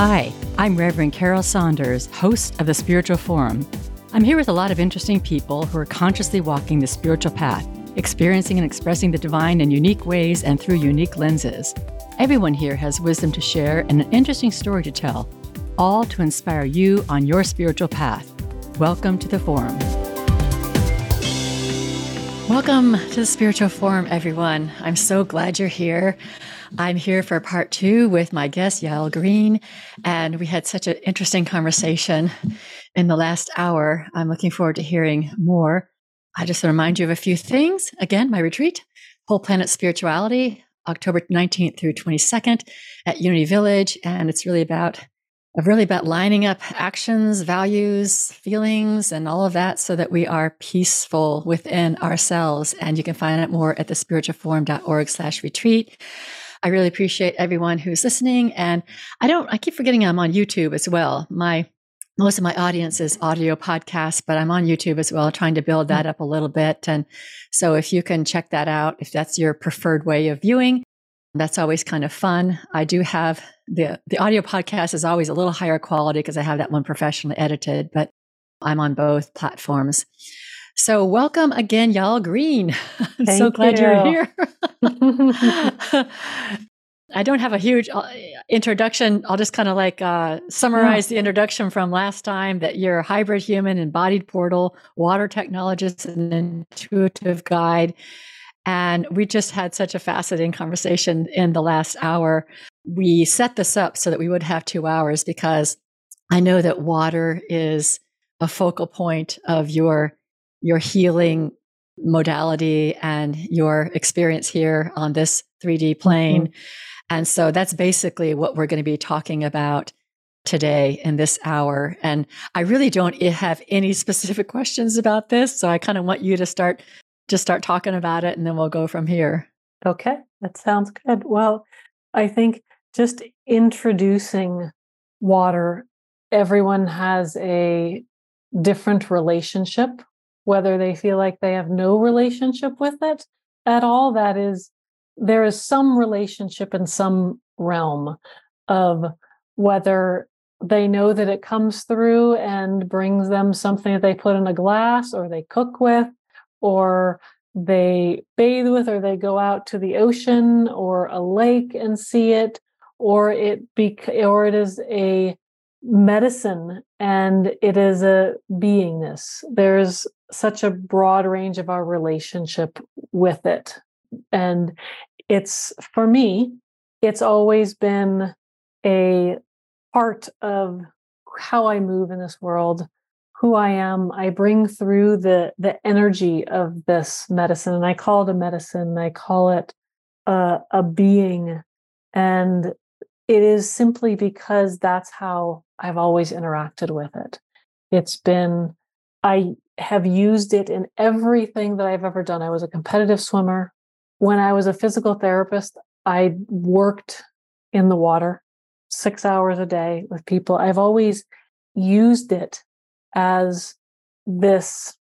Hi, I'm Reverend Carol Saunders, host of the Spiritual Forum. I'm here with a lot of interesting people who are consciously walking the spiritual path, experiencing and expressing the divine in unique ways and through unique lenses. Everyone here has wisdom to share and an interesting story to tell, all to inspire you on your spiritual path. Welcome to the Forum. Welcome to the Spiritual Forum, everyone. I'm so glad you're here. I'm here for part two with my guest, Yael Green, and we had such an interesting conversation in the last hour. I'm looking forward to hearing more. I just remind you of a few things. Again, my retreat, Whole Planet Spirituality, October 19th through 22nd at Unity Village, and it's really about really about lining up actions, values, feelings, and all of that so that we are peaceful within ourselves. And you can find out more at the spiritualforum.org slash retreat. I really appreciate everyone who's listening. And I don't, I keep forgetting I'm on YouTube as well. My, most of my audience is audio podcasts, but I'm on YouTube as well, trying to build mm. that up a little bit. And so if you can check that out, if that's your preferred way of viewing, that's always kind of fun. I do have the the audio podcast is always a little higher quality because I have that one professionally edited, but I'm on both platforms. So welcome again, Yael Green. I'm Thank so glad you. are here. I don't have a huge uh, introduction. I'll just kind of like uh, summarize yeah. the introduction from last time that you're a hybrid human, embodied portal, water technologist, and intuitive guide. And we just had such a fascinating conversation in the last hour. We set this up so that we would have two hours because I know that water is a focal point of your your healing modality and your experience here on this 3D plane. Mm-hmm. And so that's basically what we're going to be talking about today in this hour. And I really don't have any specific questions about this. So I kind of want you to start just start talking about it and then we'll go from here. Okay, that sounds good. Well, I think just introducing water, everyone has a different relationship whether they feel like they have no relationship with it at all. That is, there is some relationship in some realm of whether they know that it comes through and brings them something that they put in a glass or they cook with or they bathe with or they go out to the ocean or a lake and see it or it be or it is a medicine and it is a beingness there's such a broad range of our relationship with it. And it's for me, it's always been a part of how I move in this world, who I am. I bring through the the energy of this medicine, and I call it a medicine. I call it a, a being, and it is simply because that's how I've always interacted with it. It's been I have used it in everything that I've ever done. I was a competitive swimmer. When I was a physical therapist, I worked in the water six hours a day with people. I've always used it as this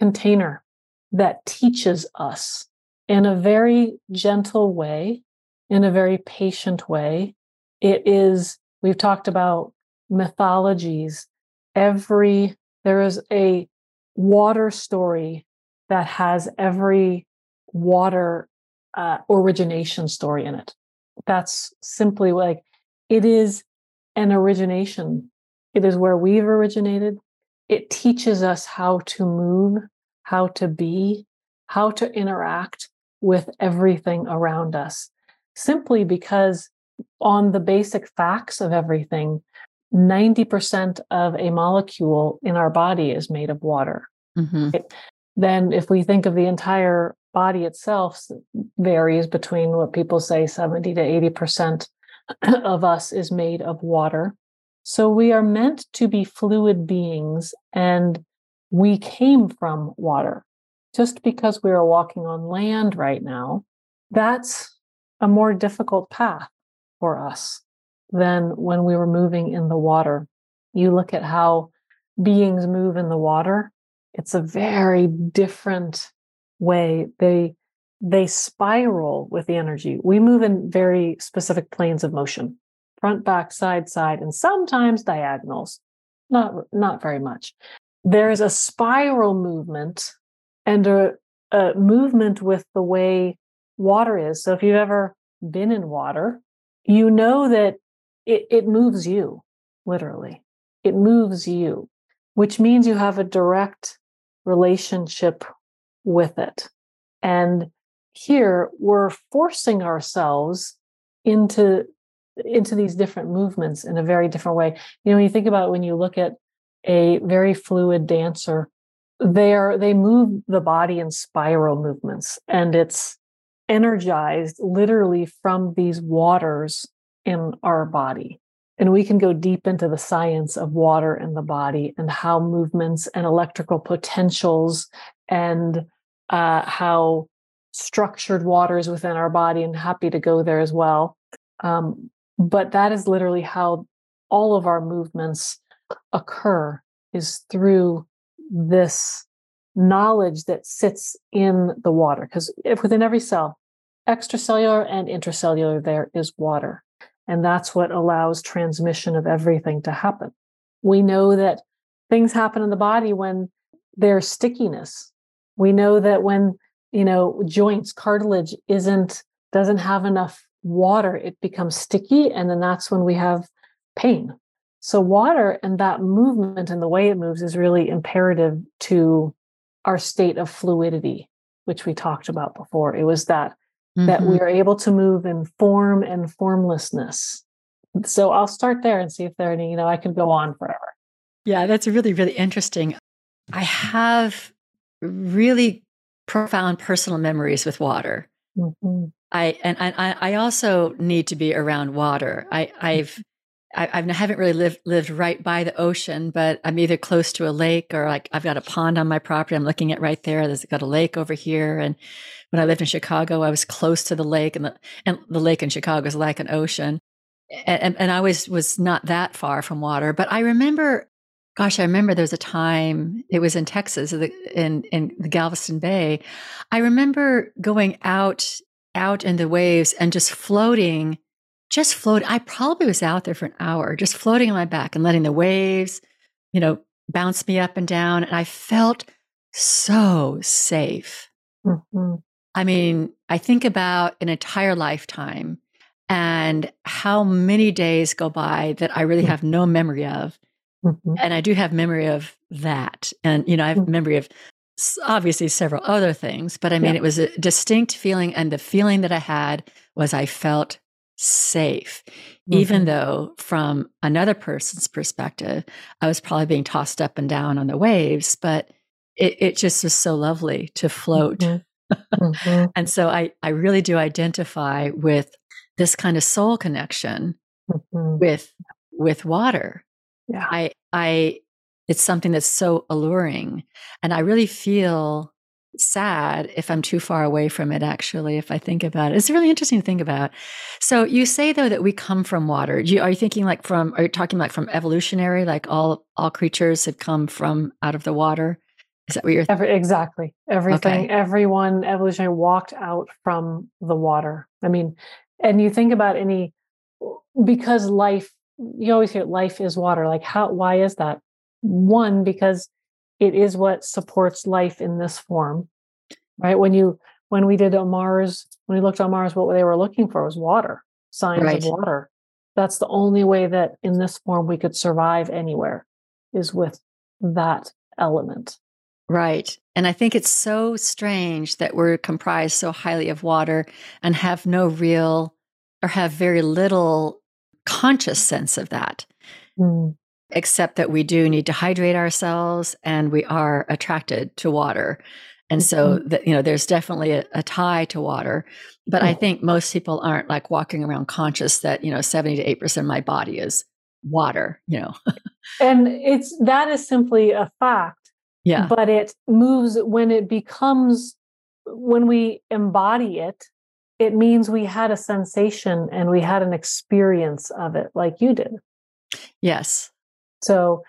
container that teaches us in a very gentle way, in a very patient way. It is, we've talked about mythologies. Every, there is a water story that has every water uh, origination story in it. That's simply like it is an origination. It is where we've originated. It teaches us how to move, how to be, how to interact with everything around us, simply because on the basic facts of everything, 90% of a molecule in our body is made of water. Mm-hmm. It, then, if we think of the entire body itself, varies between what people say 70 to 80% of us is made of water. So we are meant to be fluid beings, and we came from water. Just because we are walking on land right now, that's a more difficult path for us than when we were moving in the water. You look at how beings move in the water, it's a very different way. They they spiral with the energy. We move in very specific planes of motion. front, back, side, side, and sometimes diagonals. Not not very much. There's a spiral movement and a, a movement with the way water is. So if you've ever been in water, you know that it, it moves you, literally. It moves you, which means you have a direct relationship with it. And here we're forcing ourselves into into these different movements in a very different way. You know, when you think about when you look at a very fluid dancer, they are they move the body in spiral movements and it's energized literally from these waters in our body. And we can go deep into the science of water in the body and how movements and electrical potentials and uh, how structured waters within our body, and happy to go there as well. Um, but that is literally how all of our movements occur is through this knowledge that sits in the water because within every cell extracellular and intracellular there is water and that's what allows transmission of everything to happen. We know that things happen in the body when there's stickiness. We know that when you know joints cartilage isn't doesn't have enough water it becomes sticky and then that's when we have pain. So water and that movement and the way it moves is really imperative to our state of fluidity which we talked about before. It was that mm-hmm. that we are able to move in form and formlessness so i'll start there and see if there are any you know i can go on forever yeah that's really really interesting i have really profound personal memories with water. Mm-hmm. I and I, I also need to be around water. I, I've I, I haven't really lived lived right by the ocean, but I'm either close to a lake or like I've got a pond on my property. I'm looking at right there. There's got a lake over here. And when I lived in Chicago, I was close to the lake, and the and the lake in Chicago is like an ocean. And, and, I was was not that far from water, but I remember gosh, I remember there was a time it was in Texas, in in the Galveston Bay. I remember going out out in the waves and just floating, just floating. I probably was out there for an hour, just floating on my back and letting the waves, you know, bounce me up and down. And I felt so safe. Mm-hmm. I mean, I think about an entire lifetime and how many days go by that I really mm. have no memory of Mm-hmm. And I do have memory of that. And, you know, I have mm-hmm. memory of obviously several other things, but I mean, yeah. it was a distinct feeling. And the feeling that I had was I felt safe, mm-hmm. even though from another person's perspective, I was probably being tossed up and down on the waves, but it, it just was so lovely to float. Mm-hmm. Mm-hmm. and so I, I really do identify with this kind of soul connection mm-hmm. with with water yeah. I I it's something that's so alluring and I really feel sad if I'm too far away from it actually if I think about it. It's really interesting to think about. So you say though that we come from water. You, are you thinking like from are you talking like from evolutionary like all all creatures have come from out of the water? Is that what you're Every, exactly. Everything okay. everyone evolutionary walked out from the water. I mean, and you think about any because life you always hear life is water. Like how why is that? One, because it is what supports life in this form. Right? When you when we did a Mars, when we looked on Mars, what they were looking for was water, signs right. of water. That's the only way that in this form we could survive anywhere is with that element. Right. And I think it's so strange that we're comprised so highly of water and have no real or have very little conscious sense of that. Mm. Except that we do need to hydrate ourselves and we are attracted to water. And mm-hmm. so that you know there's definitely a, a tie to water. But mm. I think most people aren't like walking around conscious that, you know, 70 to 8% of my body is water, you know. and it's that is simply a fact. Yeah. But it moves when it becomes when we embody it it means we had a sensation and we had an experience of it like you did. Yes. So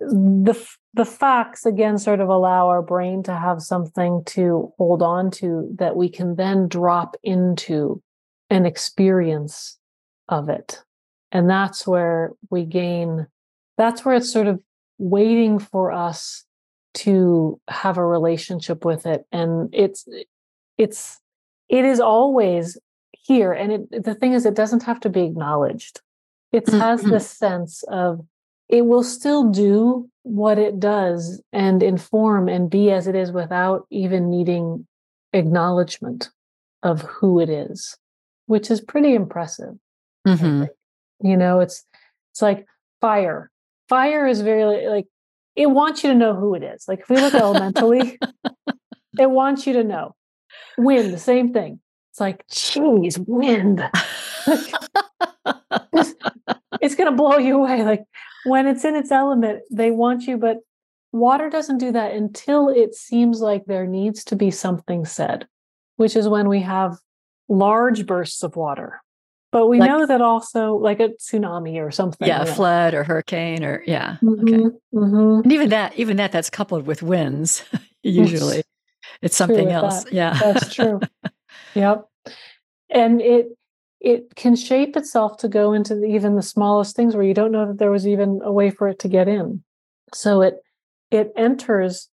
the the facts again sort of allow our brain to have something to hold on to that we can then drop into an experience of it. And that's where we gain, that's where it's sort of waiting for us to have a relationship with it. And it's, it's, it is always here. And it, the thing is, it doesn't have to be acknowledged. It mm-hmm. has this sense of it will still do what it does and inform and be as it is without even needing acknowledgement of who it is, which is pretty impressive. Mm-hmm. You know, it's it's like fire. Fire is very like it wants you to know who it is. Like if we look elementally, it wants you to know. Wind, the same thing. It's like, geez, wind. it's, it's gonna blow you away. Like when it's in its element, they want you, but water doesn't do that until it seems like there needs to be something said, which is when we have large bursts of water. But we like, know that also, like a tsunami or something. Yeah, a flood or hurricane or yeah. Mm-hmm, okay. Mm-hmm. And even that, even that, that's coupled with winds. usually, it's, it's something else. That. Yeah, that's true. yep, and it it can shape itself to go into the, even the smallest things where you don't know that there was even a way for it to get in so it it enters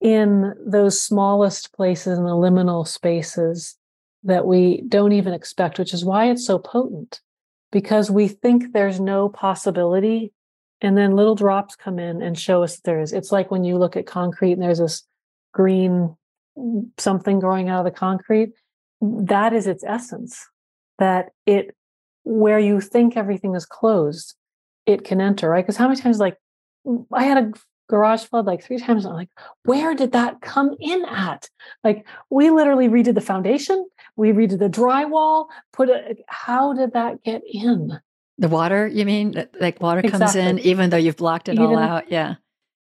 in those smallest places in the liminal spaces that we don't even expect which is why it's so potent because we think there's no possibility and then little drops come in and show us that there is it's like when you look at concrete and there's this green mm, something growing out of the concrete that is its essence that it where you think everything is closed, it can enter, right? Because how many times like I had a garage flood like three times. I'm like, where did that come in at? Like we literally redid the foundation, we redid the drywall, put it. How did that get in? The water, you mean? Like water comes exactly. in even though you've blocked it even, all out. Yeah.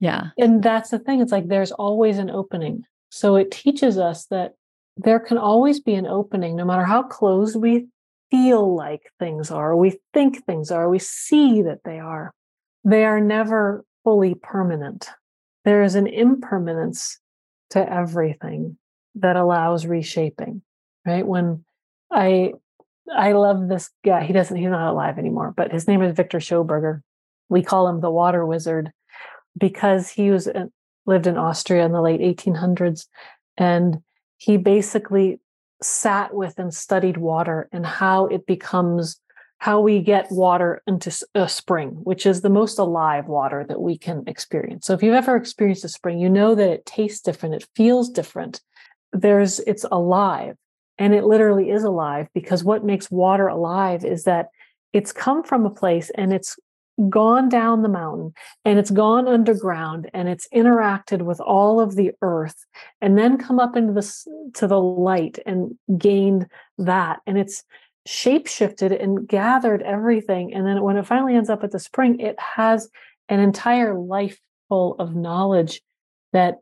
Yeah. And that's the thing. It's like there's always an opening. So it teaches us that there can always be an opening, no matter how closed we feel like things are, we think things are, we see that they are. They are never fully permanent. There is an impermanence to everything that allows reshaping, right? When I I love this guy. He doesn't, he's not alive anymore, but his name is Victor Schauberger. We call him the water wizard because he was lived in Austria in the late 1800s. And he basically sat with and studied water and how it becomes how we get water into a spring, which is the most alive water that we can experience. So if you've ever experienced a spring, you know that it tastes different, it feels different. There's it's alive and it literally is alive because what makes water alive is that it's come from a place and it's gone down the mountain and it's gone underground and it's interacted with all of the earth and then come up into the to the light and gained that and it's shape shifted and gathered everything and then when it finally ends up at the spring it has an entire life full of knowledge that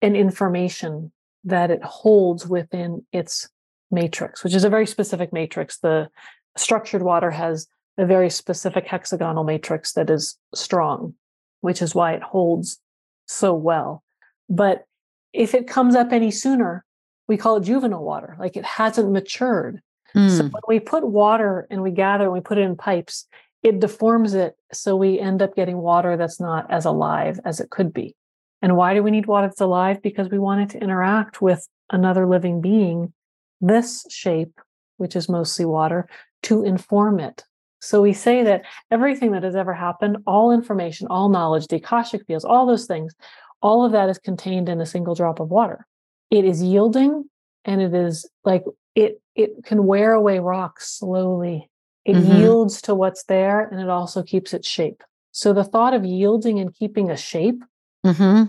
and information that it holds within its matrix which is a very specific matrix the structured water has a very specific hexagonal matrix that is strong, which is why it holds so well. But if it comes up any sooner, we call it juvenile water, like it hasn't matured. Mm. So when we put water and we gather and we put it in pipes, it deforms it. So we end up getting water that's not as alive as it could be. And why do we need water that's alive? Because we want it to interact with another living being, this shape, which is mostly water, to inform it so we say that everything that has ever happened, all information, all knowledge, the Akashic fields, all those things, all of that is contained in a single drop of water. It is yielding and it is like it it can wear away rocks slowly. It mm-hmm. yields to what's there and it also keeps its shape. So the thought of yielding and keeping a shape mm-hmm.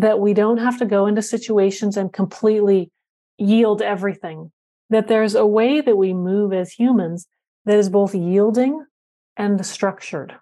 that we don't have to go into situations and completely yield everything, that there's a way that we move as humans that is both yielding and structured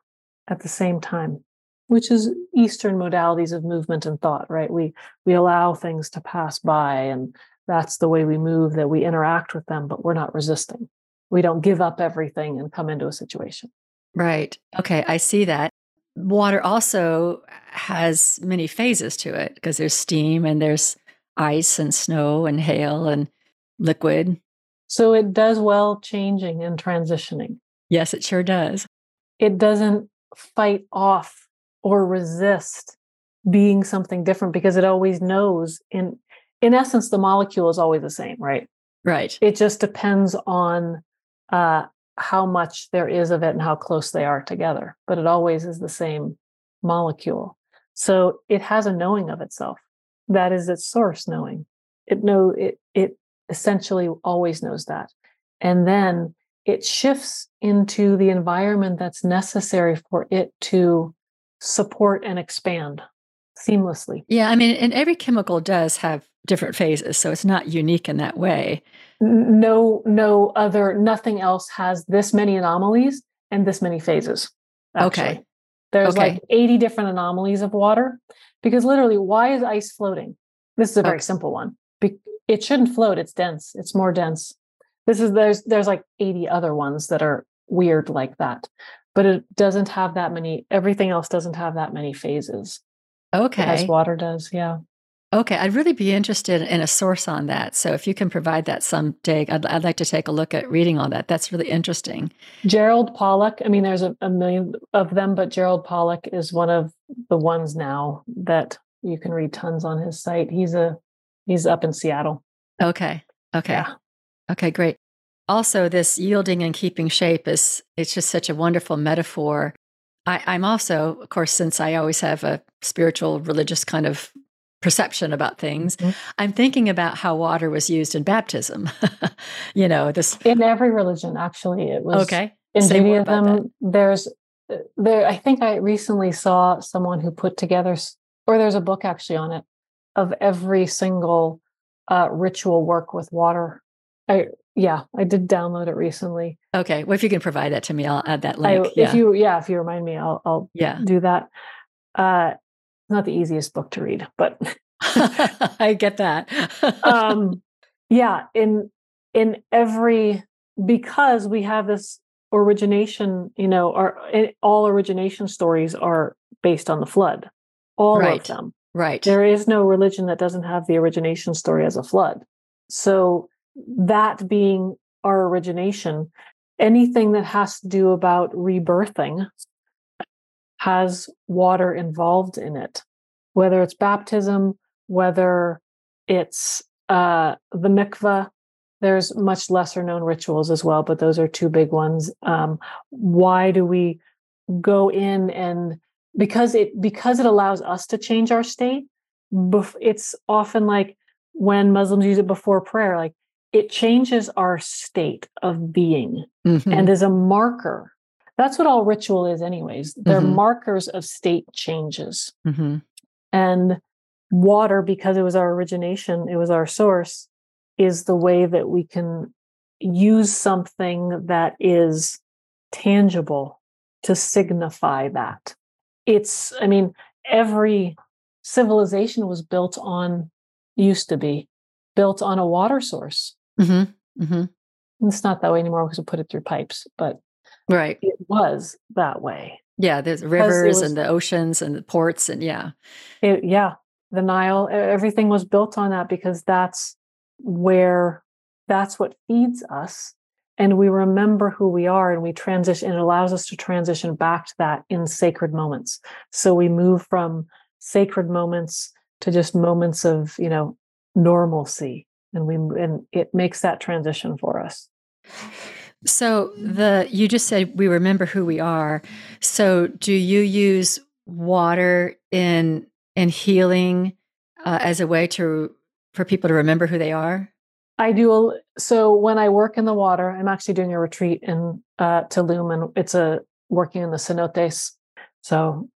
at the same time which is eastern modalities of movement and thought right we we allow things to pass by and that's the way we move that we interact with them but we're not resisting. We don't give up everything and come into a situation. Right. Okay i see that. Water also has many phases to it because there's steam and there's ice and snow and hail and liquid. So it does well changing and transitioning. Yes, it sure does. it doesn't fight off or resist being something different because it always knows in in essence the molecule is always the same right? Right. It just depends on uh how much there is of it and how close they are together but it always is the same molecule. So it has a knowing of itself. That is its source knowing. It know it it essentially always knows that. And then it shifts into the environment that's necessary for it to support and expand seamlessly. Yeah, I mean, and every chemical does have different phases, so it's not unique in that way. No, no other, nothing else has this many anomalies and this many phases. Actually. Okay. There's okay. like 80 different anomalies of water because literally, why is ice floating? This is a very okay. simple one. It shouldn't float, it's dense, it's more dense. This is there's there's like 80 other ones that are weird like that. But it doesn't have that many, everything else doesn't have that many phases. Okay. As water does, yeah. Okay, I'd really be interested in a source on that. So if you can provide that someday, I'd, I'd like to take a look at reading all that. That's really interesting. Gerald Pollack, I mean, there's a, a million of them, but Gerald Pollack is one of the ones now that you can read tons on his site. He's a he's up in Seattle. Okay. Okay. Yeah. Okay, great. Also, this yielding and keeping shape is it's just such a wonderful metaphor I, am also, of course, since I always have a spiritual, religious kind of perception about things, mm-hmm. I'm thinking about how water was used in baptism. you know, this in every religion, actually, it was okay. In Judaism, there's there. I think I recently saw someone who put together, or there's a book actually on it of every single uh, ritual work with water. I yeah, I did download it recently. Okay. Well, if you can provide that to me, I'll add that link. I, yeah. If you, yeah, if you remind me, I'll, I'll yeah. do that. Uh, not the easiest book to read, but I get that. um, yeah, in in every because we have this origination, you know, our all origination stories are based on the flood, all right. of them. Right. There is no religion that doesn't have the origination story as a flood. So that being our origination, anything that has to do about rebirthing has water involved in it, whether it's baptism, whether it's uh, the mikvah. There's much lesser known rituals as well, but those are two big ones. Um, why do we go in and because it because it allows us to change our state? It's often like when Muslims use it before prayer, like it changes our state of being mm-hmm. and is a marker. That's what all ritual is, anyways. They're mm-hmm. markers of state changes. Mm-hmm. And water, because it was our origination, it was our source, is the way that we can use something that is tangible to signify that. It's, I mean, every civilization was built on, used to be built on a water source. Mm-hmm. Mm-hmm. It's not that way anymore because we put it through pipes, but right, it was that way. Yeah, there's rivers was, and the oceans and the ports and yeah, it, yeah, the Nile. Everything was built on that because that's where that's what feeds us, and we remember who we are, and we transition. It allows us to transition back to that in sacred moments. So we move from sacred moments to just moments of you know normalcy and we and it makes that transition for us so the you just said we remember who we are. So do you use water in in healing uh, as a way to for people to remember who they are? I do so when i work in the water i'm actually doing a retreat in uh, tulum and it's a working in the cenotes. So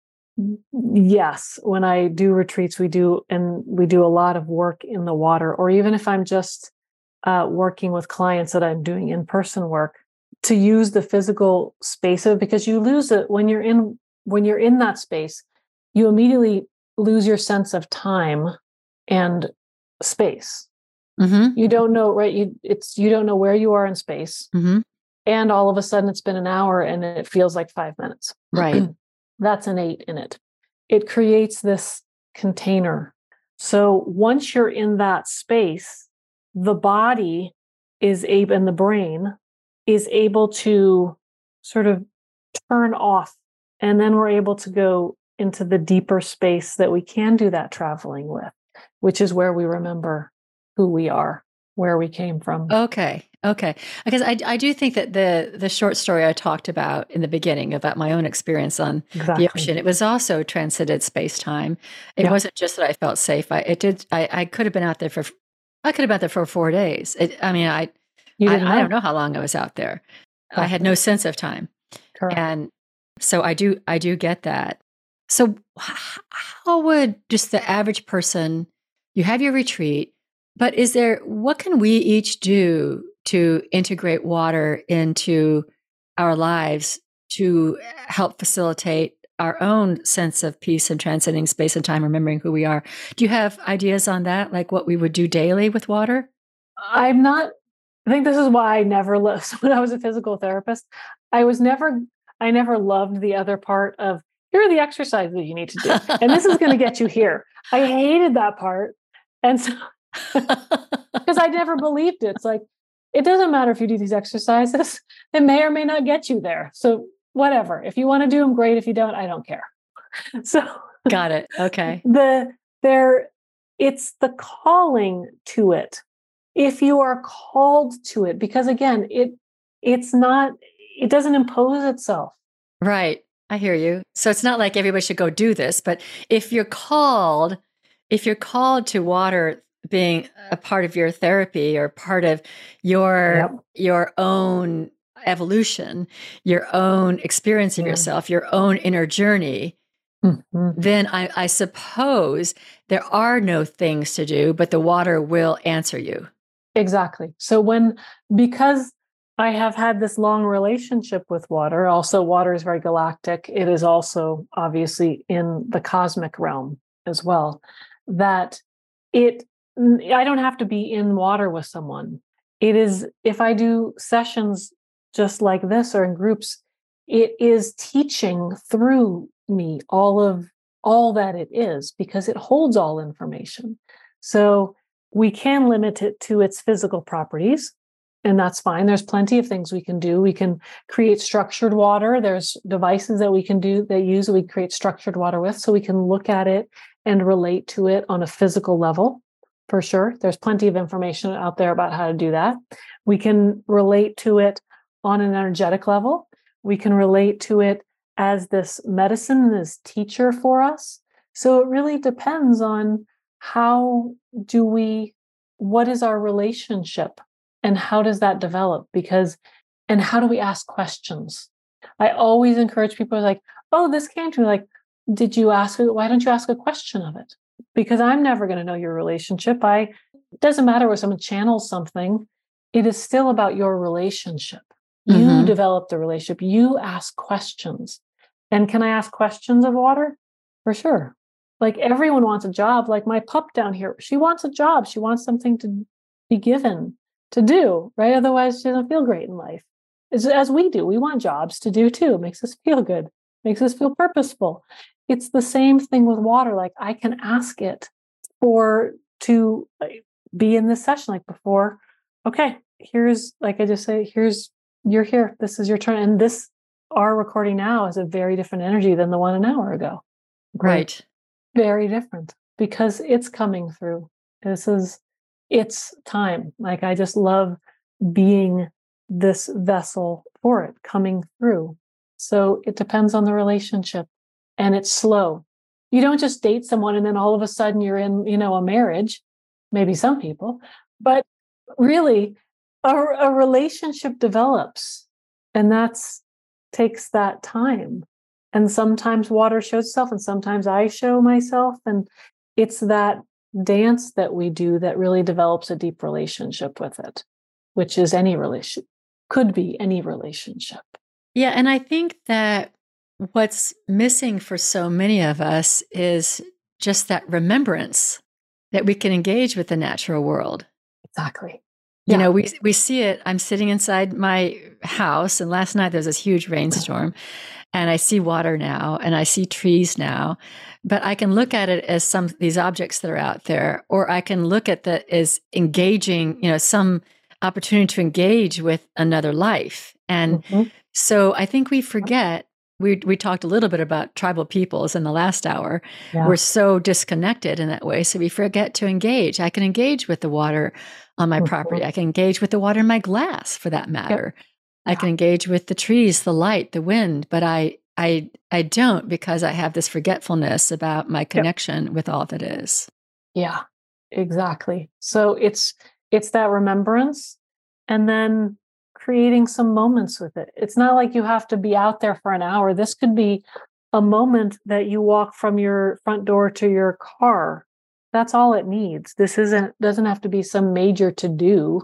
yes when i do retreats we do and we do a lot of work in the water or even if i'm just uh, working with clients that i'm doing in person work to use the physical space of because you lose it when you're in when you're in that space you immediately lose your sense of time and space mm-hmm. you don't know right you it's you don't know where you are in space mm-hmm. and all of a sudden it's been an hour and it feels like five minutes right that's innate in it. It creates this container. So once you're in that space, the body is able and the brain is able to sort of turn off. And then we're able to go into the deeper space that we can do that traveling with, which is where we remember who we are, where we came from. Okay. Okay. Because I, I do think that the the short story I talked about in the beginning about my own experience on exactly. the ocean, it was also transcended space time. It yeah. wasn't just that I felt safe. I it did I, I could have been out there for I could have been there for four days. It, I mean I I, I, don't know how long I was out there. I had no sense of time. Correct. And so I do I do get that. So how would just the average person you have your retreat, but is there what can we each do to integrate water into our lives to help facilitate our own sense of peace and transcending space and time, remembering who we are. Do you have ideas on that, like what we would do daily with water? I'm not I think this is why I never loved when I was a physical therapist. I was never, I never loved the other part of here are the exercises you need to do. And this is going to get you here. I hated that part. And so, because I never believed it. It's like, it doesn't matter if you do these exercises, it may or may not get you there. So, whatever. If you want to do them, great. If you don't, I don't care. So, got it. Okay. The, there, it's the calling to it if you are called to it because again it it's not it doesn't impose itself right i hear you so it's not like everybody should go do this but if you're called if you're called to water being a part of your therapy or part of your yep. your own evolution your own experience of yeah. yourself your own inner journey mm-hmm. then I, I suppose there are no things to do but the water will answer you Exactly. So when because I have had this long relationship with water, also water is very galactic. It is also obviously in the cosmic realm as well. That it I don't have to be in water with someone. It is if I do sessions just like this or in groups, it is teaching through me all of all that it is because it holds all information. So we can limit it to its physical properties, and that's fine. There's plenty of things we can do. We can create structured water. There's devices that we can do that use we create structured water with, so we can look at it and relate to it on a physical level. For sure, there's plenty of information out there about how to do that. We can relate to it on an energetic level. We can relate to it as this medicine, this teacher for us. So it really depends on how do we what is our relationship and how does that develop? Because and how do we ask questions? I always encourage people like oh this came to me like did you ask why don't you ask a question of it? Because i'm never going to know your relationship. I doesn't matter where someone channels something it is still about your relationship mm-hmm. you develop the relationship. You ask questions. And can i ask questions of water? For sure. Like everyone wants a job. Like my pup down here she wants a job. She wants something to be given to do right? Otherwise she doesn't feel great in life. It's as we do. We want jobs to do too. It makes us feel good. Makes us feel purposeful. It's the same thing with water. Like i can ask it for to be in this session like before okay here's like i just say here's you're here this is your turn and this our recording now is a very different energy than the one an hour ago right very different because it's coming through. This is it's time. Like I just love being this vessel for it coming through. So it depends on the relationship and it's slow. You don't just date someone and then all of a sudden you're in, you know, a marriage, maybe some people, but really a, a relationship develops and that's takes that time. And sometimes water shows itself and sometimes i show myself and it's that dance that we do that really develops a deep relationship with it which is any relation could be any relationship. Yeah and i think that what's missing for so many of us is just that remembrance that we can engage with the natural world. Exactly you yeah. know we we see it i'm sitting inside my house and last night there was this huge rainstorm and I see water now and I see trees now. But I can look at it as some these objects that are out there, or I can look at that as engaging, you know, some opportunity to engage with another life. And mm-hmm. so I think we forget we we talked a little bit about tribal peoples in the last hour. Yeah. We're so disconnected in that way, so we forget to engage. I can engage with the water on my mm-hmm. property. I can engage with the water in my glass, for that matter. Yep. I can engage with the trees, the light, the wind, but I I I don't because I have this forgetfulness about my connection yep. with all that is. Yeah, exactly. So it's it's that remembrance and then creating some moments with it. It's not like you have to be out there for an hour. This could be a moment that you walk from your front door to your car. That's all it needs. This isn't doesn't have to be some major to do.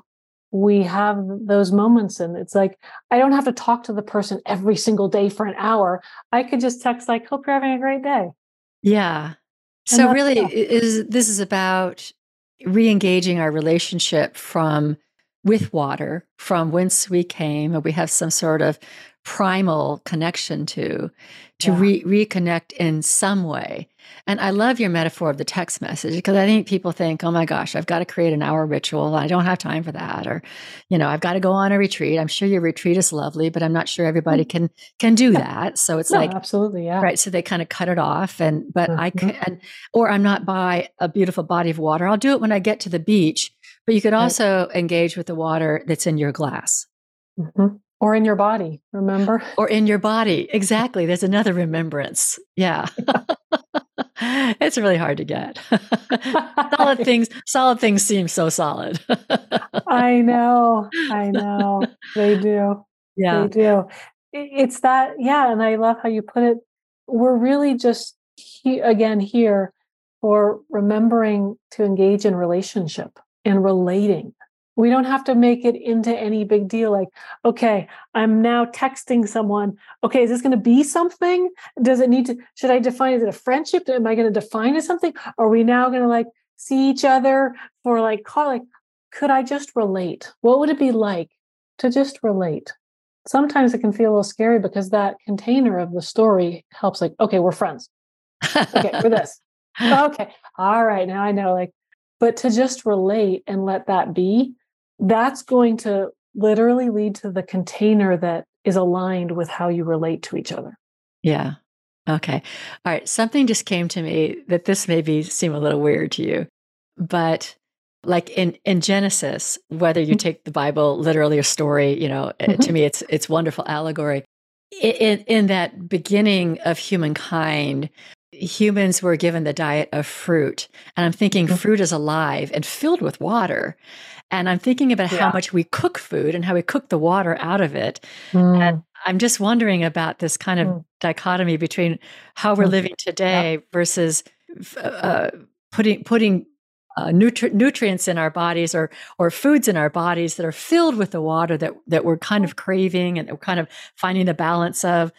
We have those moments and it's like I don't have to talk to the person every single day for an hour. I could just text like hope you're having a great day. Yeah. And so really is this is about re-engaging our relationship from with water from whence we came and we have some sort of primal connection to to yeah. re- reconnect in some way and i love your metaphor of the text message because i think people think oh my gosh i've got to create an hour ritual i don't have time for that or you know i've got to go on a retreat i'm sure your retreat is lovely but i'm not sure everybody mm. can can do that so it's no, like absolutely yeah right so they kind of cut it off and but mm-hmm. i can or i'm not by a beautiful body of water i'll do it when i get to the beach but you could also right. engage with the water that's in your glass. Mm-hmm. Or in your body, remember? Or in your body. Exactly. There's another remembrance. Yeah. It's really hard to get. solid things solid things seem so solid. I know. I know. They do. Yeah. They do. It's that, yeah. And I love how you put it. We're really just he, again here for remembering to engage in relationship and relating. We don't have to make it into any big deal like, okay, I'm now texting someone. Okay, is this going to be something? Does it need to, should I define, is it a friendship? Am I going to define it something? Are we now going to like see each other for like, call, like, could I just relate? What would it be like to just relate? Sometimes it can feel a little scary because that container of the story helps, like, okay, we're friends. Okay, we're this. Okay, all right, now I know, like, but to just relate and let that be, that's going to literally lead to the container that is aligned with how you relate to each other. Yeah. Okay. All right. Something just came to me that this may be seem a little weird to you, but like in in Genesis, whether you mm-hmm. take the Bible literally a story, you know, mm-hmm. to me it's it's wonderful allegory. In in that beginning of humankind, humans were given the diet of fruit. And I'm thinking mm-hmm. fruit is alive and filled with water. And I'm thinking about yeah. how much we cook food and how we cook the water out of it. Mm. And I'm just wondering about this kind of mm. dichotomy between how we're mm. living today yeah. versus uh, putting putting uh, nutri- nutrients in our bodies or or foods in our bodies that are filled with the water that that we're kind of craving and we're kind of finding the balance of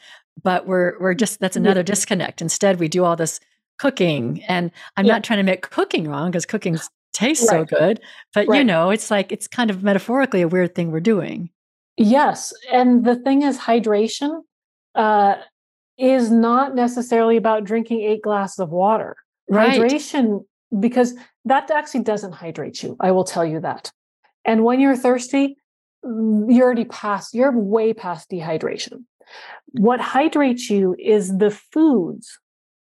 but we're we're just that's another disconnect. Instead, we do all this cooking, and I'm yeah. not trying to make cooking wrong because cooking tastes right. so good, but right. you know, it's like it's kind of metaphorically a weird thing we're doing. Yes, and the thing is, hydration uh, is not necessarily about drinking eight glasses of water. Right. Hydration, because that actually doesn't hydrate you. I will tell you that. And when you're thirsty, mm, you're already past. You're way past dehydration. What hydrates you is the foods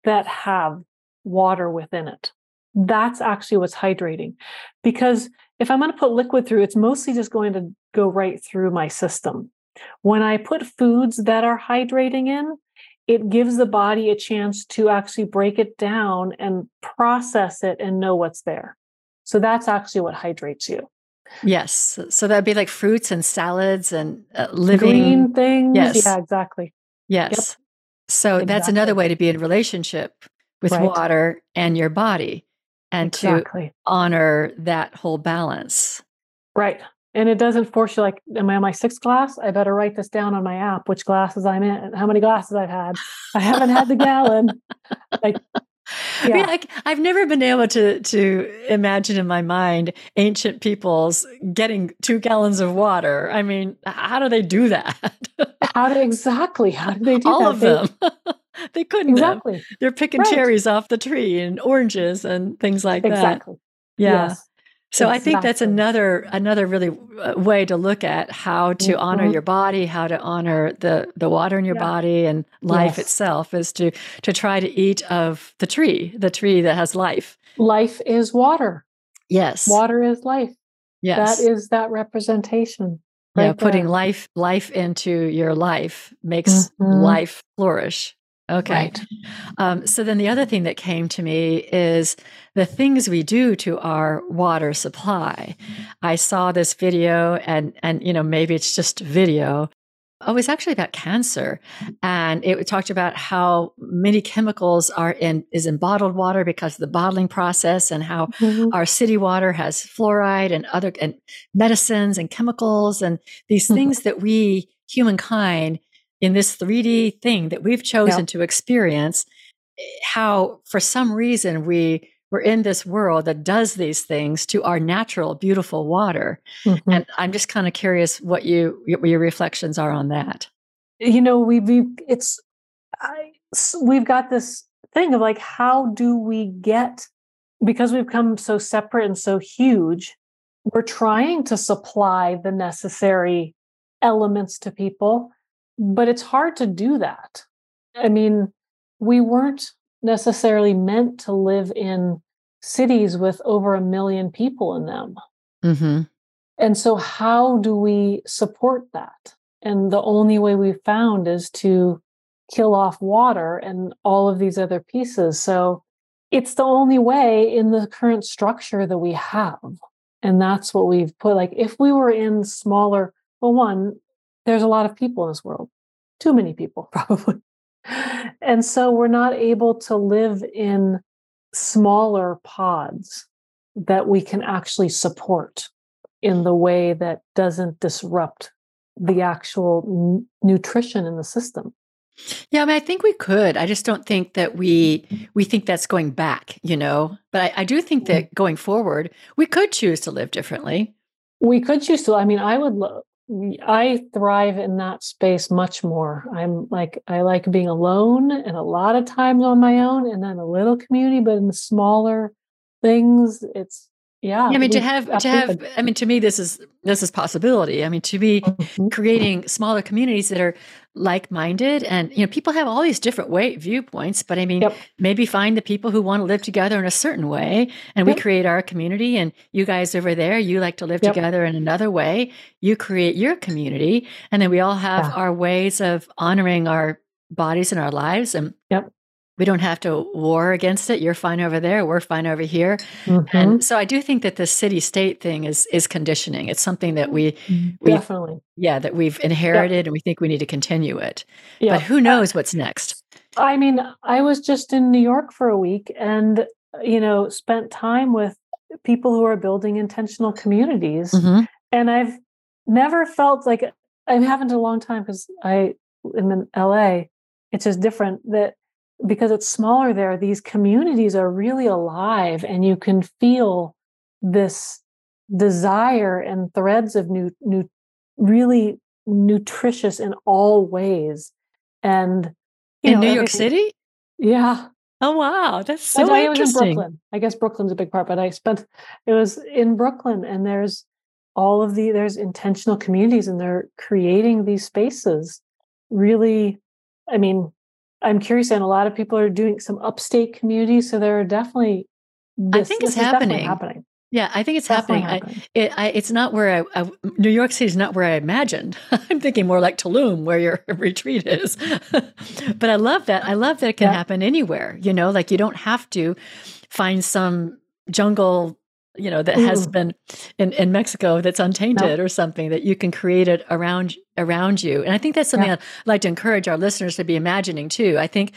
that have water within it. That's actually what's hydrating. Because if I'm going to put liquid through, it's mostly just going to go right through my system. When I put foods that are hydrating in, it gives the body a chance to actually break it down and process it and know what's there. So that's actually what hydrates you. Yes. So that'd be like fruits and salads and uh, living green things. Yes. Yeah, exactly. Yes. Yep. So exactly. that's another way to be in relationship with right. water and your body and exactly. to honor that whole balance. Right. And it doesn't force you like, am I on my sixth glass? I better write this down on my app, which glasses I'm in, how many glasses I've had. I haven't had the gallon. Like yeah. I mean, like I've never been able to to imagine in my mind ancient peoples getting two gallons of water. I mean, how do they do that? how do exactly? How do they do all that? of them? they couldn't. Exactly. Have. They're picking right. cherries off the tree and oranges and things like exactly. that. Yeah. Yes. So exactly. I think that's another another really uh, way to look at how to mm-hmm. honor your body, how to honor the the water in your yeah. body and life yes. itself is to to try to eat of the tree, the tree that has life. Life is water. Yes. Water is life. Yes. That is that representation. Right yeah, putting life life into your life makes mm-hmm. life flourish. Okay. Right. Um, so then the other thing that came to me is the things we do to our water supply. I saw this video and and you know maybe it's just video. Oh, it was actually about cancer, and it talked about how many chemicals are in is in bottled water because of the bottling process, and how mm-hmm. our city water has fluoride and other and medicines and chemicals and these mm-hmm. things that we humankind in this 3D thing that we've chosen to experience, eh, how for some reason we we're in this world that does these things to our natural, beautiful water. Mm-hmm. And I'm just kind of curious what you what your reflections are on that. You know, we we it's I, we've got this thing of like, how do we get because we've come so separate and so huge? We're trying to supply the necessary elements to people but it's hard to do that. I mean, we weren't necessarily meant to live in cities with over a million people in them. Mm-hmm. And so, how do we support that? And the only way we've found is to kill off water and all of these other pieces. So, it's the only way in the current structure that we have. And that's what we've put. Like, if we were in smaller, well, one, there's a lot of people in this world, too many people, probably. And so we're not able to live in smaller pods that we can actually support in the way that doesn't disrupt the actual n- nutrition in the system. Yeah, I mean, I think we could. I just don't think that we we think that's going back, you know. But I, I do think that mm. going forward, we could choose to live differently. We could choose to. I mean, I would love. I thrive in that space much more. I'm like I like being alone and a lot of times on my own and then a little community, but in the smaller things, it's yeah. I mean to have to have I mean to me this is this is possibility. I mean to be mm-hmm. creating smaller communities that are like-minded and you know people have all these different way viewpoints but i mean yep. maybe find the people who want to live together in a certain way and yep. we create our community and you guys over there you like to live yep. together in another way you create your community and then we all have yeah. our ways of honoring our bodies and our lives and yep we don't have to war against it. You're fine over there. We're fine over here. Mm-hmm. And so I do think that the city state thing is is conditioning. It's something that we, mm-hmm. we definitely yeah that we've inherited yeah. and we think we need to continue it. Yeah. But who knows what's next? I mean, I was just in New York for a week and you know spent time with people who are building intentional communities, mm-hmm. and I've never felt like I haven't in a long time because I am in LA. It's just different that because it's smaller there, these communities are really alive and you can feel this desire and threads of new, new, really nutritious in all ways. And in know, New York City? Yeah. Oh wow, that's so I, interesting. I was in Brooklyn. I guess Brooklyn's a big part, but I spent it was in Brooklyn and there's all of the there's intentional communities and they're creating these spaces really I mean I'm curious, and a lot of people are doing some upstate communities. So there are definitely. This, I think it's happening. happening. Yeah, I think it's happening. happening. I, it, I, it's not where I, I, New York City is not where I imagined. I'm thinking more like Tulum, where your retreat is. but I love that. I love that it can yeah. happen anywhere. You know, like you don't have to find some jungle you know that Ooh. has been in, in Mexico that's untainted or something that you can create it around around you. And I think that's something yeah. I'd like to encourage our listeners to be imagining too. I think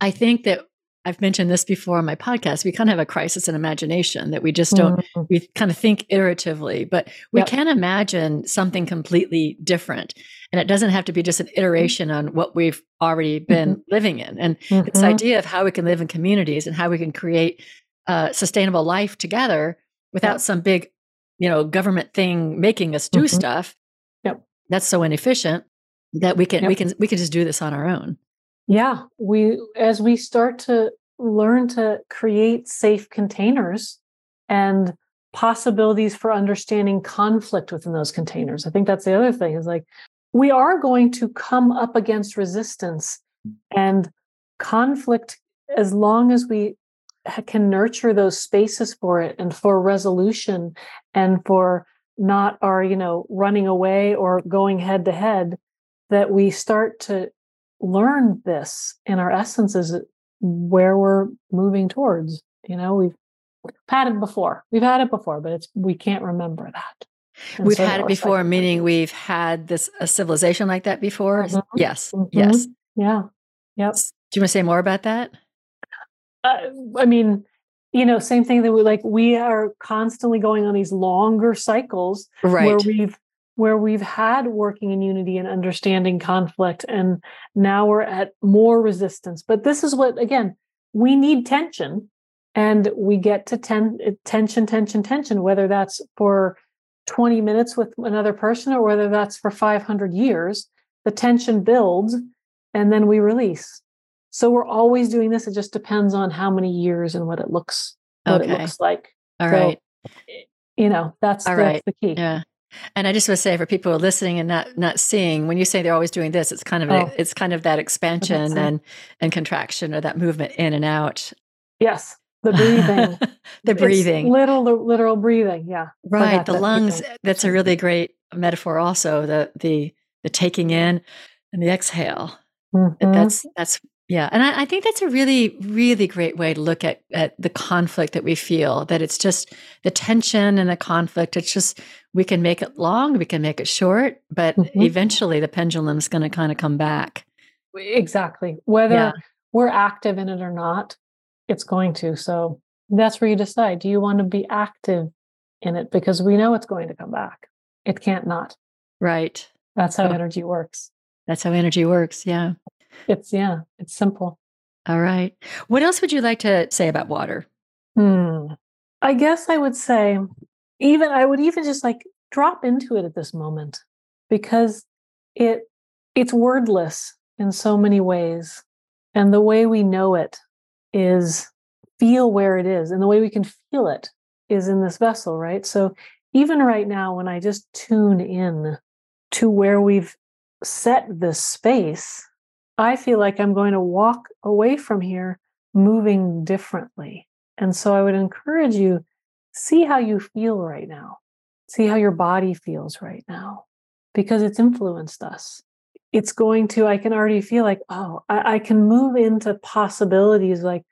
I think that I've mentioned this before on my podcast. We kind of have a crisis in imagination that we just don't, mm-hmm. we kind of think iteratively, but we yep. can imagine something completely different. And it doesn't have to be just an iteration on what we've already been mm-hmm. living in. And mm-hmm. this idea of how we can live in communities and how we can create uh, sustainable life together without some big, you know, government thing making us do mm-hmm. stuff. Yep. That's so inefficient that we can yep. we can we can just do this on our own. Yeah, we as we start to learn to create safe containers and possibilities for understanding conflict within those containers. I think that's the other thing is like we are going to come up against resistance and conflict as long as we can nurture those spaces for it and for resolution and for not our you know running away or going head to head that we start to learn this in our essence is where we're moving towards you know? We've had it before. We've had it before but it's we can't remember that. And we've so had it before meaning we've had this a civilization like that before? Mm-hmm. yes. Mm-hmm. yes. Yeah. Yep. Do you want to say more about that uh, i mean you know same thing that we like we are constantly going on these longer cycles right. where we've where we've had working in unity and understanding conflict and now we're at more resistance but this is what again we need tension and we get to ten, tension tension tension whether that's for 20 minutes with another person or whether that's for 500 years the tension builds and then we release so we're always doing this it just depends on how many years and what it looks what okay. it looks like All so, right, you know that's, All that's right. the key yeah and I just want to say for people who are listening and not not seeing, when you say they're always doing this, it's kind of oh. a, it's kind of that expansion and and contraction or that movement in and out. Yes, the breathing, the breathing, it's literal literal breathing. Yeah, right. The that lungs. That's a really great metaphor. Also, the the the taking in and the exhale. Mm-hmm. That's that's yeah, and I, I, think that's a really, really great way to look at at the conflict that we feel. That it's just the tension and the conflict. It's just we can make it long, we can make it short, but mm-hmm. eventually the pendulum's going to kind of come back. Exactly, whether yeah. we're active in it or not, it's going to. So that's where you decide: do you want to be active in it? Because we know it's going to come back. It can't not. Right. That's how oh. energy works. That's how energy works. Yeah. It's, yeah, it's simple. All right. What else would you like to say about water? Hmm. I guess I would say, even, I would even just like drop into it at this moment because it, it's wordless in so many ways. And the way we know it is feel where it is. And the way we can feel it is in this vessel, right? So even right now, when I just tune in to where we've set this space, I feel like I'm going to walk away from here moving differently. And so I would encourage you see how you feel right now. See how your body feels right now because it's influenced us. It's going to, I can already feel like, oh, I, I can move into possibilities like,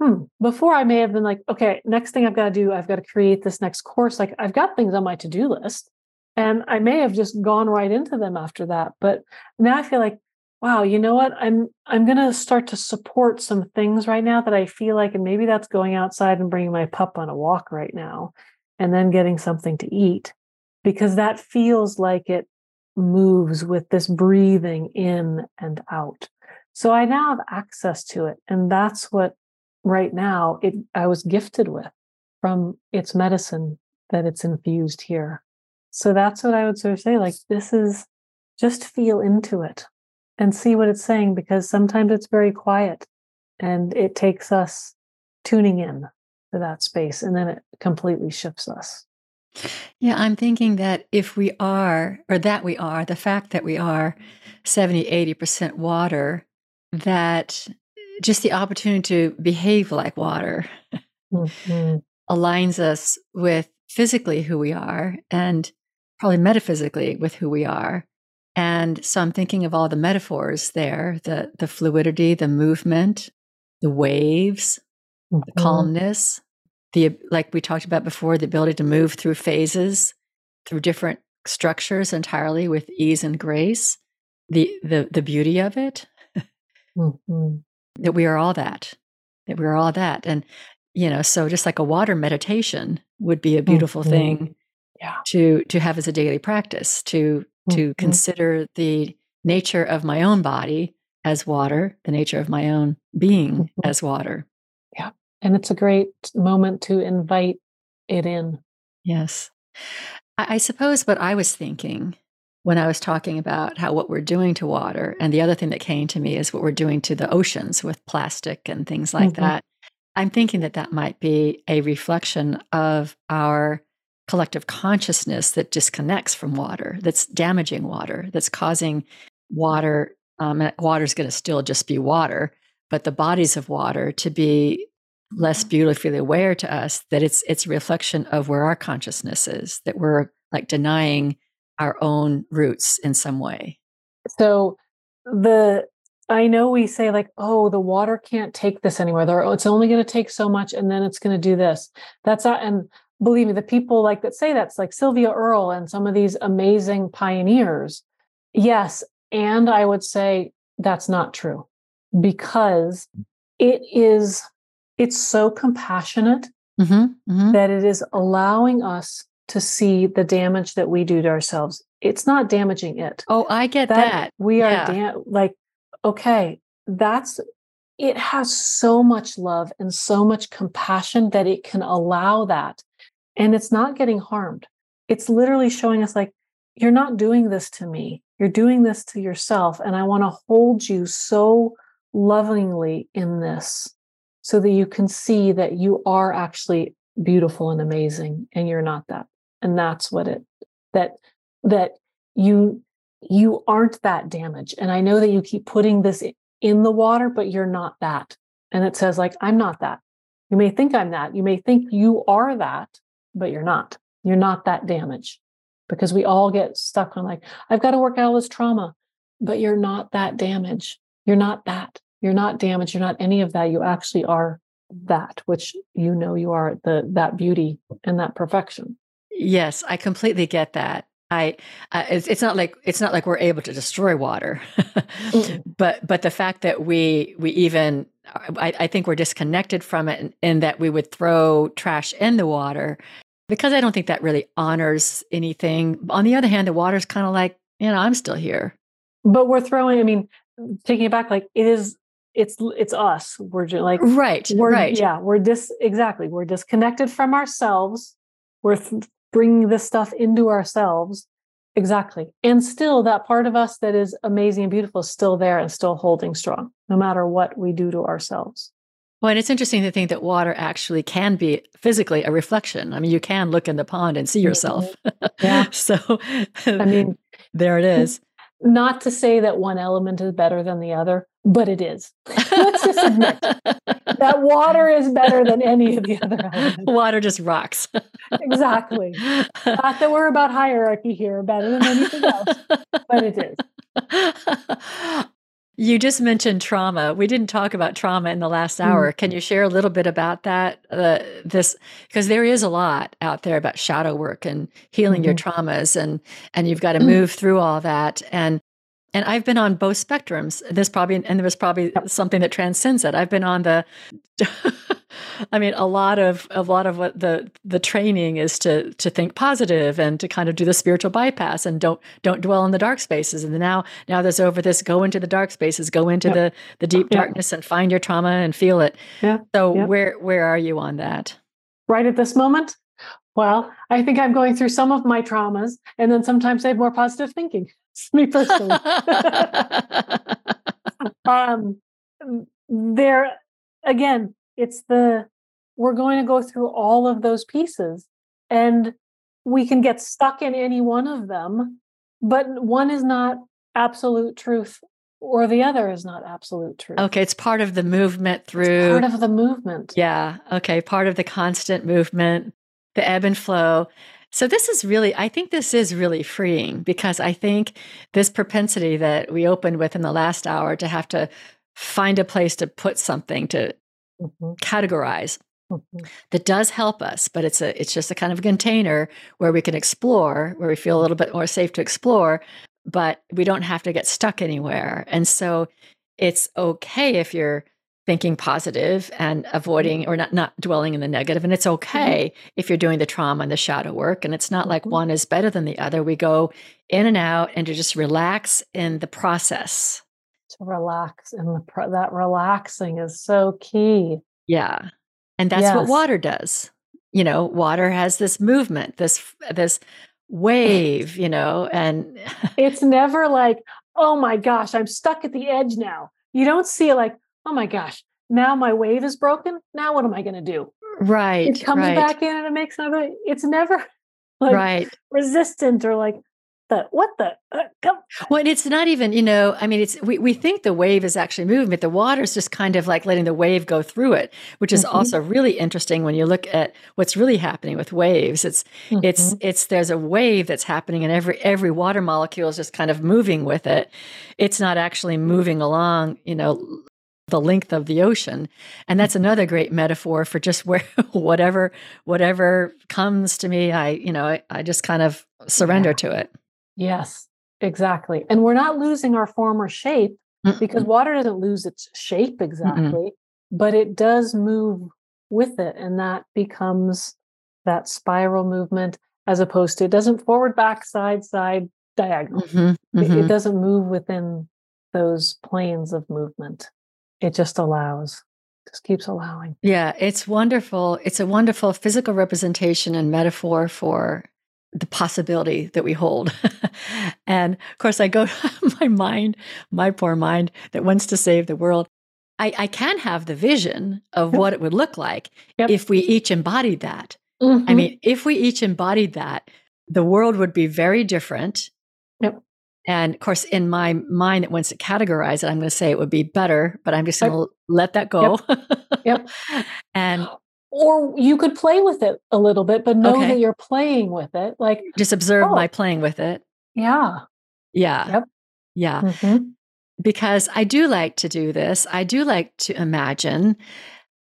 hmm, before I may have been like, okay, next thing I've got to do, I've got to create this next course. Like I've got things on my to do list and I may have just gone right into them after that. But now I feel like, wow, you know what? I'm I'm going to start to support some things right now that I feel like and maybe that's going outside and bringing my pup on a walk right now and then getting something to eat because that feels like it moves with this breathing in and out. So I now have access to it and that's what right now it I was gifted with from its medicine that it's infused here. So that's what I would sort of say like this is just feel into it and see what it's saying because sometimes it's very quiet and it takes us tuning in to that space and then it completely shifts us. Yeah, I'm thinking that if we are, or that we are, the fact that we are 70, 80% water, that just the opportunity to behave like water mm-hmm. aligns us with physically who we are and probably metaphysically with who we are. And so I'm thinking of all the metaphors there the, the fluidity, the movement, the waves, mm-hmm. the calmness, the, like we talked about before, the ability to move through phases, through different structures entirely with ease and grace, the, the, the beauty of it, mm-hmm. that we are all that, that we are all that. And, you know, so just like a water meditation would be a beautiful mm-hmm. thing yeah. to, to have as a daily practice, to to mm-hmm. consider the nature of my own body as water, the nature of my own being mm-hmm. as water. Yeah. And it's a great moment to invite it in. Yes. I, I suppose what I was thinking when I was talking about how what we're doing to water, and the other thing that came to me is what we're doing to the oceans with plastic and things like mm-hmm. that. I'm thinking that that might be a reflection of our collective consciousness that disconnects from water, that's damaging water, that's causing water. Um, is going to still just be water, but the bodies of water to be less beautifully aware to us that it's it's a reflection of where our consciousness is that we're like denying our own roots in some way so the i know we say like oh the water can't take this anymore there it's only going to take so much and then it's going to do this that's not and believe me the people like that say that's like sylvia earle and some of these amazing pioneers yes and i would say that's not true because it is it's so compassionate mm-hmm, mm-hmm. that it is allowing us to see the damage that we do to ourselves. It's not damaging it. Oh, I get that. that. We yeah. are da- like, okay, that's it has so much love and so much compassion that it can allow that. And it's not getting harmed. It's literally showing us, like, you're not doing this to me. You're doing this to yourself. And I want to hold you so lovingly in this so that you can see that you are actually beautiful and amazing and you're not that and that's what it that that you you aren't that damage and i know that you keep putting this in the water but you're not that and it says like i'm not that you may think i'm that you may think you are that but you're not you're not that damage because we all get stuck on like i've got to work out this trauma but you're not that damage you're not that you're not damaged. You're not any of that. You actually are that, which you know you are the that beauty and that perfection. Yes, I completely get that. I uh, it's, it's not like it's not like we're able to destroy water, but but the fact that we we even I, I think we're disconnected from it in, in that we would throw trash in the water because I don't think that really honors anything. On the other hand, the water's kind of like you know I'm still here, but we're throwing. I mean, taking it back, like it is it's it's us. We're just like right we're right. yeah we're dis exactly. We're disconnected from ourselves. We're th- bringing this stuff into ourselves exactly and still that part of us that is amazing and beautiful is still there and still holding strong no matter what we do to ourselves well, and it's interesting to think that water actually can be physically a reflection. I mean, you can look in the pond and see yourself. Mm-hmm. Yeah. so, I mean, there it is. Not to say that one element is better than the other, but it is. Let's just admit that water is better than any of the other elements. Water just rocks. exactly. Not that we're about hierarchy here, better than anything else, but it is. You just mentioned trauma. We didn't talk about trauma in the last hour. Mm. Can you share a little bit about that? Uh, this because there is a lot out there about shadow work and healing mm-hmm. your traumas, and and you've got to move through all that. And and I've been on both spectrums. This probably, and there was probably something that transcends it. I've been on the, I mean, a lot of a lot of what the the training is to to think positive and to kind of do the spiritual bypass and don't don't dwell in the dark spaces. And now now there's over this go into the dark spaces, go into the the deep darkness and find your trauma and feel it. Yeah. So where where are you on that? Right at this moment, well, I think I'm going through some of my traumas, and then sometimes I have more positive thinking. Me personally. um, there again, it's the we're going to go through all of those pieces, and we can get stuck in any one of them, but one is not absolute truth or the other is not absolute truth. Okay, it's part of the movement through it's part of the movement. Yeah. Okay, part of the constant movement, the ebb and flow. So this is really, I think this is really freeing because I think this propensity that we opened with in the last hour to have to find a place to put something to mm-hmm. categorize mm-hmm. that does help us, but it's a it's just a kind of a container where we can explore, where we feel a little bit more safe to explore, but we don't have to get stuck anywhere. And so it's okay if you're thinking positive and mm-hmm. avoiding or not not dwelling in the negative and it's mm-hmm. okay mm-hmm. if you're doing the trauma and the shadow work and it's not like mm-hmm. one is better than the other we go in and out and to just relax in the process to relax and the pro- that relaxing is so key yeah and that's yes. what water does you know water has this movement this this wave you know and it's never like oh my gosh i'm stuck at the edge now you don't see like oh my gosh, now my wave is broken. Now what am I going to do? Right. It comes right. back in and it makes another. It's never. like right. resistant or like the what the uh, come. Well, it's not even, you know, I mean, it's we, we think the wave is actually moving, but the water's just kind of like letting the wave go through it, which is Mhm. also really interesting when you look at what's really happening with waves. It's it's Mhm. it's there's a wave that's happening and every every water molecule is just kind of moving with it. It's not actually moving along, you know, the length of the ocean. And that's another great metaphor for just where whatever whatever comes to me, I, you know, I, I just kind of surrender Yeah. to it. yes, exactly. And we're not losing our former shape because water doesn't lose its shape exactly, but it does move with it. And that becomes that spiral movement as opposed to it doesn't forward, back, side, side, diagonal. Mhm, It- mhm. It, doesn't move within those planes of movement. It just allows, just keeps allowing. Yeah, it's wonderful. It's a wonderful physical representation and metaphor for the possibility that we hold. and of course, I go, my mind, my poor mind that wants to save the world. I, I can have the vision of what it would look like Yep. if we each embodied that. I Mhm. mean, if we each embodied that, the world would be very different. Yep. And of course, in my mind that wants to categorize it, I'm going to say it would be better, but I'm just going to let that go. Yep. and or you could play with it a little bit, but know Okay. that you're playing with it. Like, just observe Oh. my playing with it. yeah. Yeah. Yep. Yeah. Mhm. Because I do like to do this. I do like to imagine.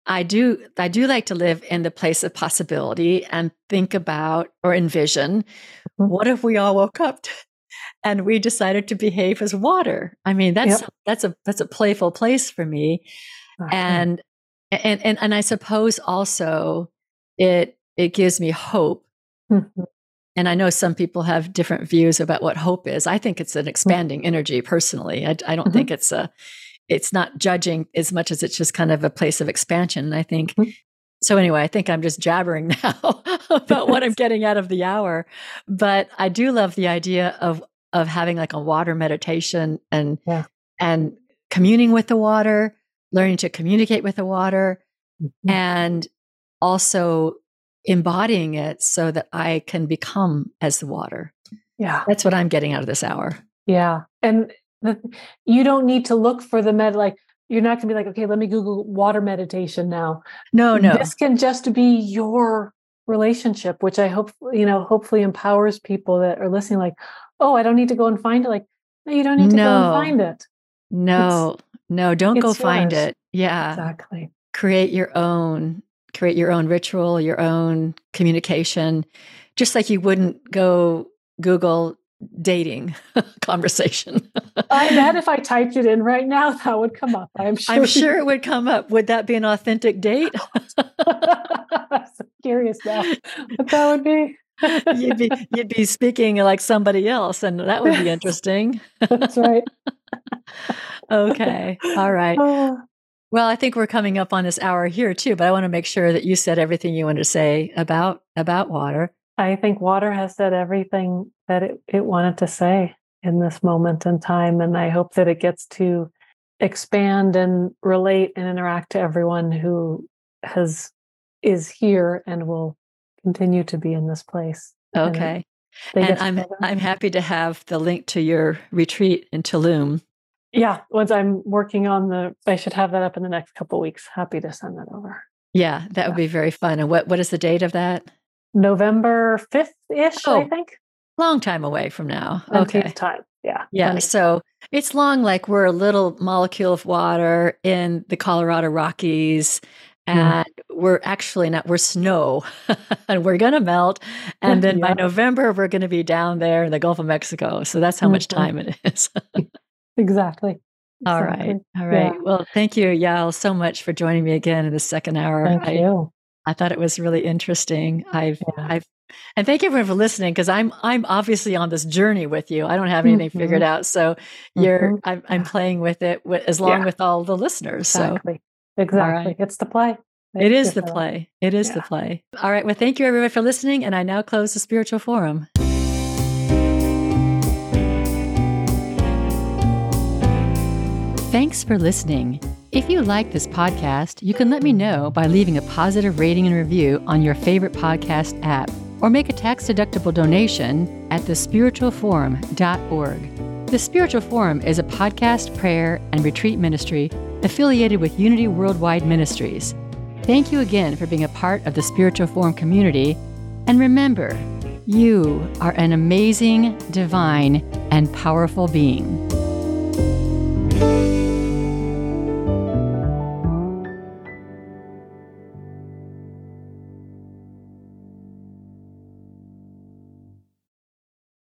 I do I do like to live in the place of possibility and think about or envision Mhm. what if we all woke up and we decided to behave as water? I mean, that's that's a that's a playful place for me. Exactly. And and and and I suppose also it it gives me hope Mhm. and I know some people have different views about what hope is. I think it's an expanding energy personally. I, I don't Mhm. think it's a, it's not judging as much as it's just kind of a place of expansion. And I think, Mhm. so anyway, I think I'm just jabbering now about what I'm getting out of the hour. But I do love the idea of, of having like a water meditation and, Yeah. and communing with the water, learning to communicate with the water Mhm. and also embodying it so that I can become as the water. yeah. That's what I'm getting out of this hour. Yeah. And the, you don't need to look for the med, like, you're not going to be like, okay, let me Google water meditation now. No, no. This can just be your relationship, which I hope, you know, hopefully empowers people that are listening, like, oh, I don't need to go and find it. Like, no, you don't need to go and find it. No, no, don't go it's find it. Yeah. Exactly. Create your own, create your own ritual, your own communication, just like you wouldn't go Google dating conversation. I bet if I typed it in right now, that would come up. I'm sure. I'm sure it would come up. Would that be an authentic date? I'm so curious now what that would be. You'd be you'd be speaking like somebody else, and that would be interesting. That's right. Okay. All right. Oh, Well, I think we're coming up on this hour here too, but I want to make sure that you said everything you wanted to say about about water. I think water has said everything that it, it wanted to say in this moment in time. And I hope that it gets to expand and relate and interact to everyone who has is here and will continue to be in this place. Okay. they And I'm. I'm happy to have the link to your retreat in Tulum. yeah, once I'm working on the I should have that up in the next couple weeks. Happy to send that over. Yeah, that would be very fun. And what what is the date of that? November 5th ish, I Oh, think. Long time away from now. Okay. time. Yeah. Yeah, plenty. so it's long like we're a little molecule of water in the Colorado Rockies mm-hmm. Yeah. We're actually not we're snow and we're going to melt and then by November we're going to be down there in the Gulf of Mexico. So that's how much Mhm. time it is. Exactly. All Exactly. right. All right. Yeah. Well, thank you Yael so much for joining me again in the second hour. Thank I, you. I thought it was really interesting. I've Yeah. I've and thank everyone for listening because I'm I'm obviously on this journey with you. I don't have anything figured out, so you're Mhm. I'm, I'm playing with it wi- as long Yeah. with all the listeners. So Exactly. Exactly. right. It's the play. It Thank the play. It is the play. All right. Well, thank you everybody for listening, and I now close the spiritual forum. Thanks for listening. If you like this podcast, you can let me know by leaving a positive rating and review on your favorite podcast app. or make a tax deductible donation at thespiritualforum.org. The Spiritual Forum is a podcast, prayer, and retreat ministry affiliated with Unity Worldwide Ministries. Thank you again for being a part of the Spiritual Forum community. And remember, you are an amazing, divine, and powerful being.